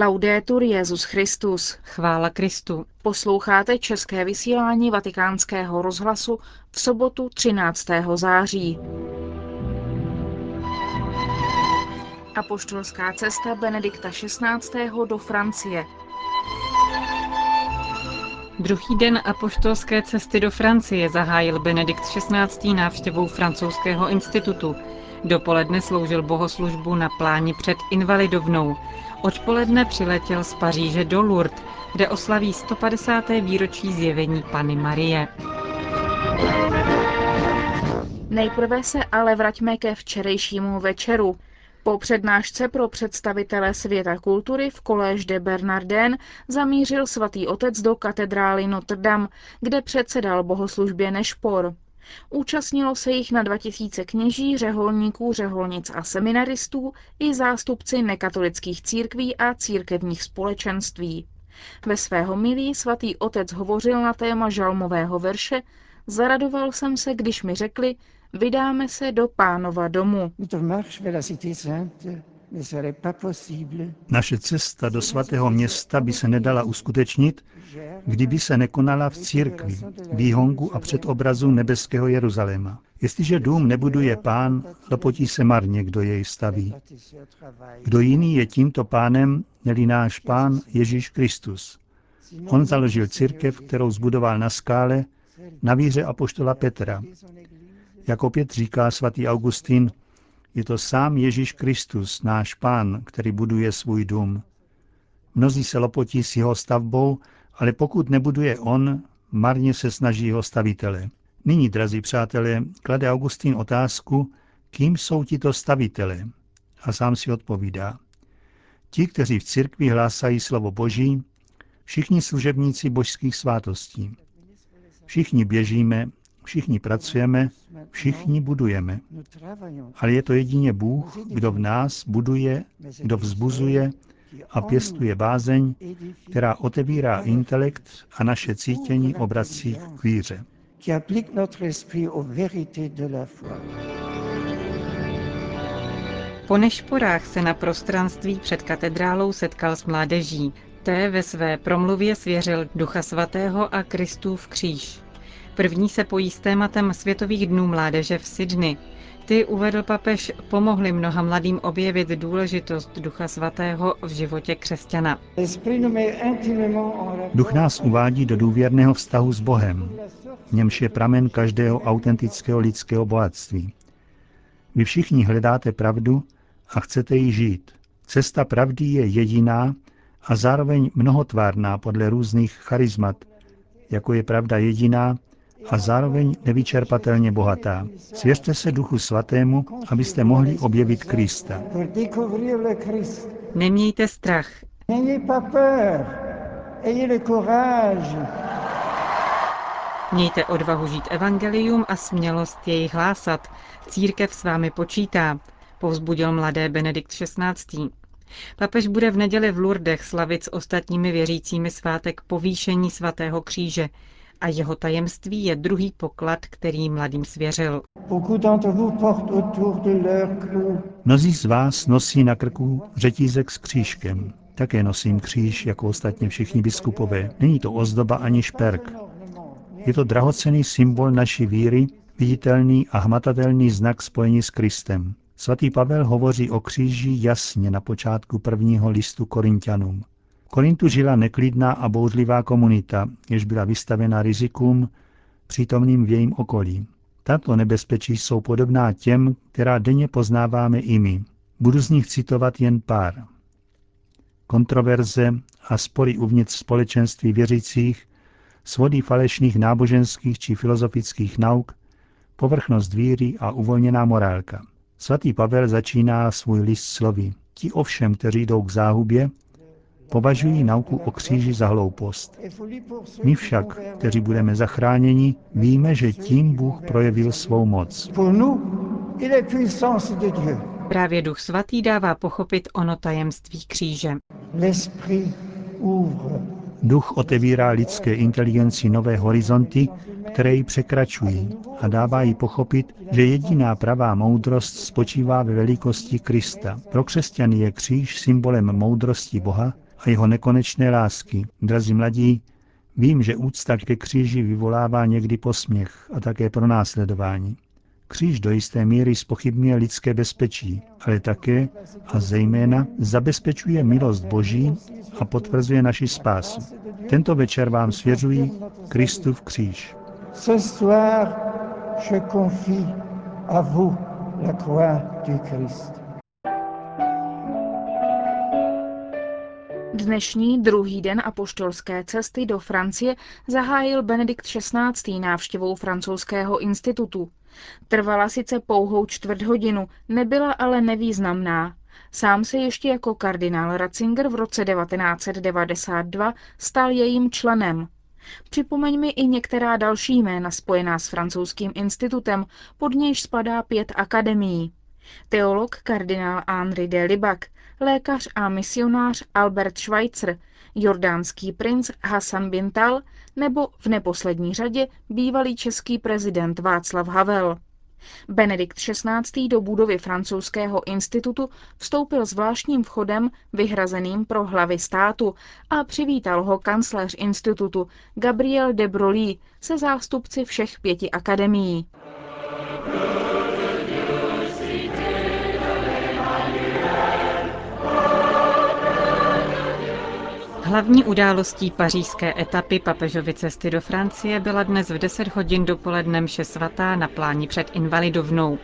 Laudetur Jezus Christus. Chvála Kristu. Posloucháte české vysílání Vatikánského rozhlasu v sobotu 13. září. Apoštolská cesta Benedikta XVI. do Francie. Druhý den apoštolské cesty do Francie zahájil Benedikt XVI. návštěvou francouzského institutu. Dopoledne sloužil bohoslužbu na pláni před Invalidovnou. Odpoledne přiletěl z Paříže do Lourdes, kde oslaví 150. výročí zjevení Pany Marie. Nejprve se ale vraťme ke včerejšímu večeru. Po přednášce pro představitele světa kultury v Collège de Bernardin zamířil svatý otec do katedrály Notre Dame, kde předsedal bohoslužbě Nešpor. Účastnilo se jich na 2000 kněží, řeholníků, řeholnic a seminaristů i zástupci nekatolických církví a církevních společenství. Ve svého milí svatý otec hovořil na téma žalmového verše Zaradoval jsem se, když mi řekli, vydáme se do pánova domu. Naše cesta do svatého města by se nedala uskutečnit, kdyby se nekonala v církvi, výhongu a před obrazu nebeského Jeruzaléma. Jestliže dům nebuduje pán, lopotí se marně, kdo jej staví. Kdo jiný je tímto pánem, neli náš pán Ježíš Kristus. On založil církev, kterou zbudoval na skále, na víře apoštola Petra. Jak opět říká svatý Augustín, je to sám Ježíš Kristus, náš pán, který buduje svůj dům. Mnozí se lopotí s jeho stavbou, ale pokud nebuduje on, marně se snaží jeho stavitele. Nyní, drazí přátelé, klade Augustín otázku, kým jsou tito stavitele. A sám si odpovídá. Ti, kteří v církvi hlásají slovo Boží, všichni služebníci božských svátostí. Všichni běžíme, všichni pracujeme, všichni budujeme. Ale je to jedině Bůh, kdo v nás buduje, kdo vzbuzuje a pěstuje bázeň, která otevírá intelekt a naše cítění obrací k víře. Po nešporách se na prostranství před katedrálou setkal s mládeží. Té ve své promluvě svěřil Ducha Svatého a Kristův kříž. První se pojí s tématem Světových dnů mládeže v Sydney. Ty, uvedl papež, pomohly mnoha mladým objevit důležitost Ducha Svatého v životě křesťana. Duch nás uvádí do důvěrného vztahu s Bohem, v němž je pramen každého autentického lidského bohatství. Vy všichni hledáte pravdu a chcete ji žít. Cesta pravdy je jediná a zároveň mnohotvárná podle různých charizmat, jako je pravda jediná, a zároveň nevyčerpatelně bohatá. Svěřte se Duchu Svatému, abyste mohli objevit Krista. Nemějte strach. Mějte odvahu žít evangelium a smělost jej hlásat. Církev s vámi počítá, povzbudil mladé Benedikt XVI. Papež bude v neděli v Lourdech slavit s ostatními věřícími svátek povýšení svatého kříže, a jeho tajemství je druhý poklad, který mladým svěřil. Mnozí z vás nosí na krku řetízek s křížkem. Také nosím kříž, jako ostatně všichni biskupové. Není to ozdoba ani šperk. Je to drahocený symbol naší víry, viditelný a hmatatelný znak spojení s Kristem. Svatý Pavel hovoří o kříži jasně na počátku prvního listu Korintianům. Korintu žila neklidná a bouřlivá komunita, jež byla vystavena rizikům přítomným v jejím okolí. Tato nebezpečí jsou podobná těm, která denně poznáváme i my. Budu z nich citovat jen pár. Kontroverze a spory uvnitř společenství věřících, svody falešných náboženských či filozofických nauk, povrchnost víry a uvolněná morálka. Svatý Pavel začíná svůj list slovy. Ti ovšem, kteří jdou k záhubě, považují nauku o kříži za hloupost. My však, kteří budeme zachráněni, víme, že tím Bůh projevil svou moc. Právě Duch Svatý dává pochopit ono tajemství kříže. Duch otevírá lidské inteligenci nové horizonty, které ji překračují a dává jí pochopit, že jediná pravá moudrost spočívá ve velikosti Krista. Pro křesťany je kříž symbolem moudrosti Boha a jeho nekonečné lásky. Drazí mladí, vím, že úcta ke kříži vyvolává někdy posměch a také pronásledování. Kříž do jisté míry spochybňuje lidské bezpečí, ale také a zejména zabezpečuje milost Boží a potvrzuje naši spásu. Tento večer vám svěřuji Kristův kříž. Ce soir, je confie à vous la croix du Christ. Dnešní druhý den apoštolské cesty do Francie zahájil Benedikt XVI. návštěvou francouzského institutu. Trvala sice pouhou čtvrt hodinu, nebyla ale nevýznamná. Sám se ještě jako kardinál Ratzinger v roce 1992 stal jejím členem. Připomeňme i některá další jména spojená s francouzským institutem, pod nějž spadá pět akademií. Teolog kardinál Henri de Libac, lékař a misionář Albert Schweitzer, jordánský princ Hassan Bintal nebo v neposlední řadě bývalý český prezident Václav Havel. Benedikt XVI. do budovy francouzského institutu vstoupil zvláštním vchodem vyhrazeným pro hlavy státu a přivítal ho kancléř institutu Gabriel de Broglie se zástupci všech pěti akademií. Hlavní událostí pařížské etapy papežovy cesty do Francie byla dnes v 10 hodin dopoledne mše svatá na pláni před Invalidovnou.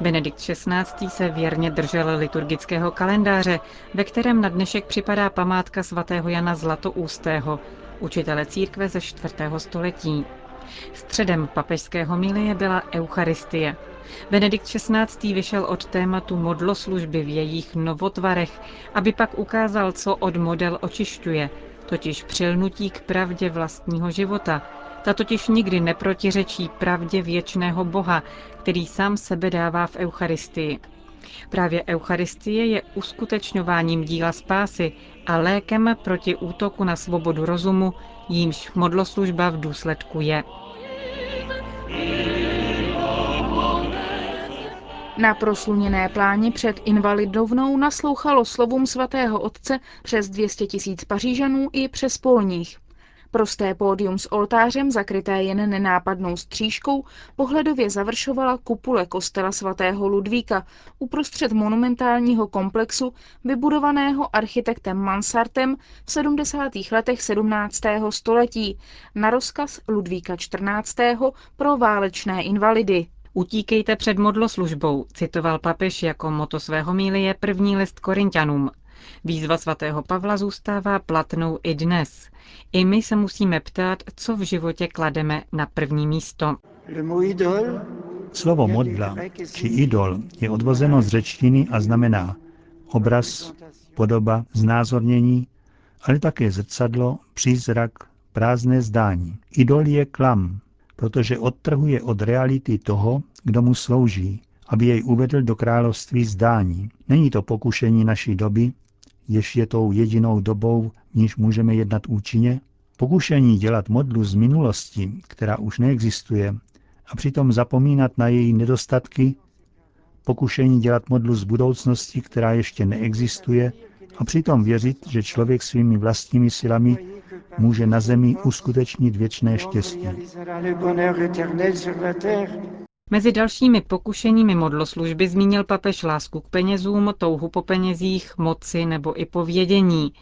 Benedikt XVI. se věrně držel liturgického kalendáře, ve kterém na dnešek připadá památka svatého Jana Zlatoústého, učitele církve ze 4. století. Středem papežského milie byla Eucharistie. Benedikt XVI. vyšel od tématu modloslužby v jejich novotvarech, aby pak ukázal, co od model očišťuje, totiž přilnutí k pravdě vlastního života. Ta totiž nikdy neprotiřečí pravdě věčného Boha, který sám sebe dává v Eucharistii. Právě Eucharistie je uskutečňováním díla spásy a lékem proti útoku na svobodu rozumu, jímž modloslužba v důsledku je. Na prosluněné pláni před Invalidovnou naslouchalo slovům svatého otce přes 200 tisíc pařížanů i přes polních. Prosté pódium s oltářem, zakryté jen nenápadnou střížkou, pohledově završovala kupule kostela svatého Ludvíka uprostřed monumentálního komplexu, vybudovaného architektem Mansartem v 70. letech 17. století na rozkaz Ludvíka XIV. pro válečné invalidy. Utíkejte před modloslužbou, citoval papež jako moto svého mílie první list Korintianům. Výzva svatého Pavla zůstává platnou i dnes. I my se musíme ptát, co v životě klademe na první místo. Slovo modla či idol je odvozeno z řečtiny a znamená obraz, podoba, znázornění, ale také zrcadlo, přízrak, prázdné zdání. Idol je klam, protože odtrhuje od reality toho, kdo mu slouží, aby jej uvedl do království zdání. Není to pokušení naší doby, jež je tou jedinou dobou, v níž můžeme jednat účinně? Pokušení dělat modlu z minulosti, která už neexistuje, a přitom zapomínat na její nedostatky, pokušení dělat modlu z budoucnosti, která ještě neexistuje, a přitom věřit, že člověk svými vlastními silami může na zemi uskutečnit věčné štěstí. Mezi dalšími pokušeními modloslužby zmínil papež lásku k penězům, touhu po penězích, moci nebo i povědění.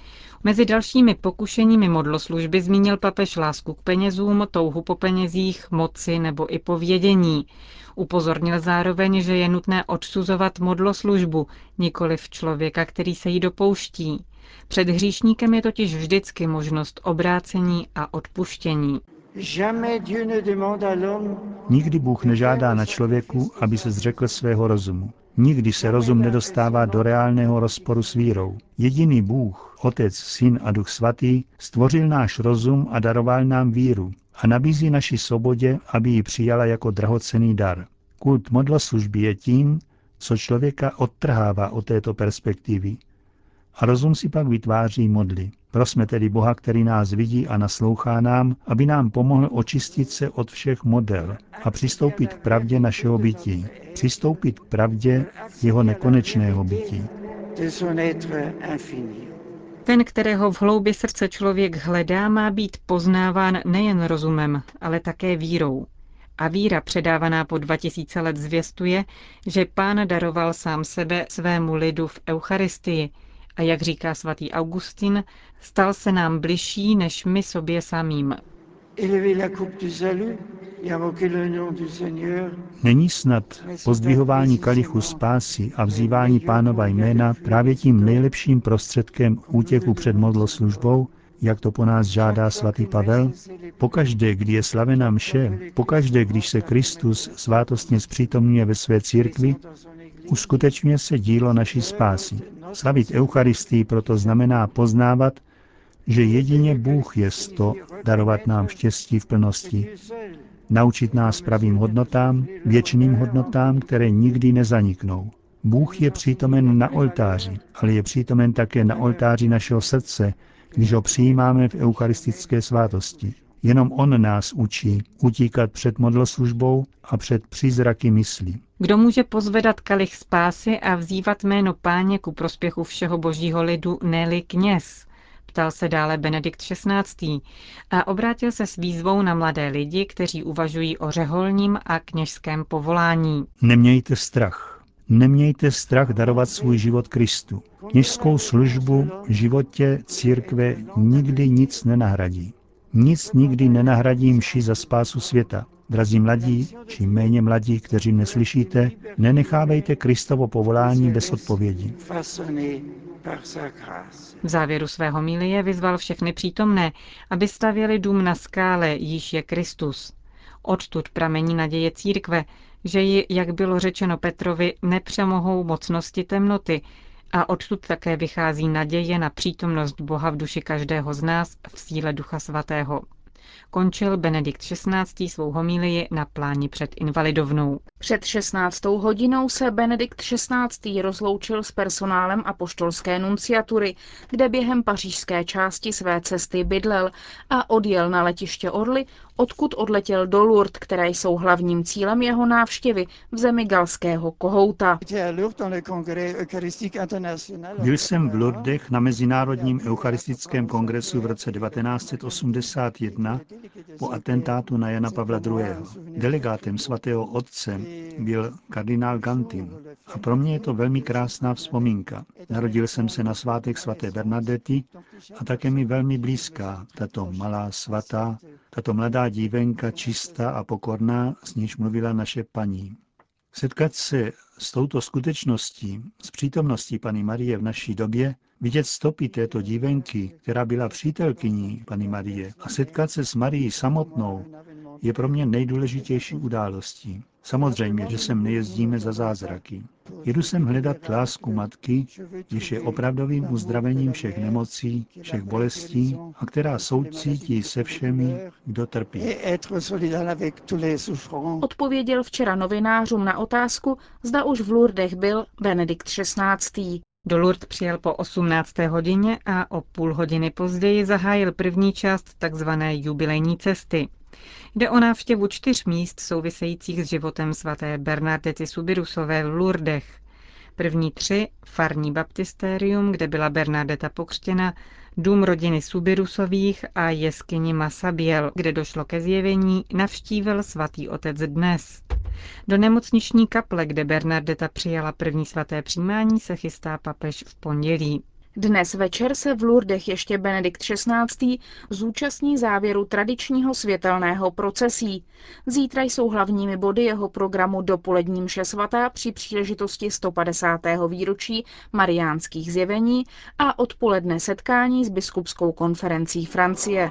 Mezi dalšími pokušeními modloslužby zmínil papež lásku k penězům, touhu po penězích, moci nebo i povědění. Upozornil zároveň, že je nutné odsuzovat modloslužbu, nikoli v člověka, který se jí dopouští. Před hříšníkem je totiž vždycky možnost obrácení a odpuštění. Nikdy Bůh nežádá na člověku, aby se zřekl svého rozumu. Nikdy se rozum nedostává do reálného rozporu s vírou. Jediný Bůh, Otec, Syn a Duch Svatý, stvořil náš rozum a daroval nám víru a nabízí naši svobodě, aby ji přijala jako drahocený dar. Kult modloslužby je tím, co člověka odtrhává od této perspektivy. A rozum si pak vytváří modly. Prosme tedy Boha, který nás vidí a naslouchá nám, aby nám pomohl očistit se od všech model a přistoupit k pravdě našeho bytí. Přistoupit k pravdě jeho nekonečného bytí. Ten, kterého v hloubi srdce člověk hledá, má být poznáván nejen rozumem, ale také vírou. A víra předávaná po 2000 let zvěstuje, že pán daroval sám sebe svému lidu v Eucharistii a jak říká svatý Augustin, stal se nám bližší než my sobě samým. Není snad pozdvihování kalichu spásy a vzývání pánova jména právě tím nejlepším prostředkem útěku před modloslužbou, jak to po nás žádá svatý Pavel? Pokaždé, kdy je slavena mše, pokaždé, když se Kristus svátostně zpřítomňuje ve své církvi, uskutečňuje se dílo naší spásy. Slavit Eucharistii proto znamená poznávat, že jedině Bůh je to darovat nám štěstí v plnosti, naučit nás pravým hodnotám, věčným hodnotám, které nikdy nezaniknou. Bůh je přítomen na oltáři, ale je přítomen také na oltáři našeho srdce, když ho přijímáme v eucharistické svátosti. Jenom on nás učí utíkat před modloslužbou a před přízraky myslí. Kdo může pozvedat kalich spásy a vzývat jméno páně ku prospěchu všeho božího lidu, ne kněz? Ptal se dále Benedikt XVI. a obrátil se s výzvou na mladé lidi, kteří uvažují o řeholním a kněžském povolání. Nemějte strach. Nemějte strach darovat svůj život Kristu. Kněžskou službu v životě církve nikdy nic nenahradí. Nic nikdy nenahradí mši za spásu světa. Drazí mladí, či méně mladí, kteří neslyšíte, nenechávejte Kristovo povolání bez odpovědi. V závěru svého milie vyzval všechny přítomné, aby stavěli dům na skále, již je Kristus. Odtud pramení naděje církve, že ji, jak bylo řečeno Petrovi, nepřemohou mocnosti temnoty, a odtud také vychází naděje na přítomnost Boha v duši každého z nás v síle Ducha Svatého končil Benedikt XVI. svou homílii na pláni před invalidovnou. Před 16. hodinou se Benedikt XVI. rozloučil s personálem apoštolské nunciatury, kde během pařížské části své cesty bydlel a odjel na letiště Orly, odkud odletěl do Lourdes, které jsou hlavním cílem jeho návštěvy v zemi galského kohouta. Byl jsem v Lourdech na Mezinárodním eucharistickém kongresu v roce 1981 po atentátu na Jana Pavla II. Delegátem svatého otce byl kardinál Gantin a pro mě je to velmi krásná vzpomínka. Narodil jsem se na svátek svaté Bernadety a také mi velmi blízká tato malá svatá, tato mladá dívenka čistá a pokorná, s níž mluvila naše paní. Setkat se s touto skutečností, s přítomností paní Marie v naší době, vidět stopy této dívenky, která byla přítelkyní paní Marie, a setkat se s Marií samotnou, je pro mě nejdůležitější událostí. Samozřejmě, že sem nejezdíme za zázraky. Jedu sem hledat lásku matky, jež je opravdovým uzdravením všech nemocí, všech bolestí a která soucítí se všemi, kdo trpí. Odpověděl včera novinářům na otázku, zda už v Lourdech byl Benedikt XVI. Do Lourdes přijel po 18. hodině a o půl hodiny později zahájil první část tzv. jubilejní cesty. Jde o návštěvu čtyř míst souvisejících s životem svaté Bernadety Subirusové v Lourdech. První tři, farní baptistérium, kde byla Bernadeta pokřtěna, dům rodiny Subirusových a jeskyni Masabiel, kde došlo ke zjevení, navštívil svatý otec dnes. Do nemocniční kaple, kde Bernadeta přijala první svaté přijímání, se chystá papež v pondělí. Dnes večer se v Lourdech ještě Benedikt XVI. zúčastní závěru tradičního světelného procesí. Zítra jsou hlavními body jeho programu dopolední mše svatá při příležitosti 150. výročí mariánských zjevení a odpoledne setkání s biskupskou konferencí Francie.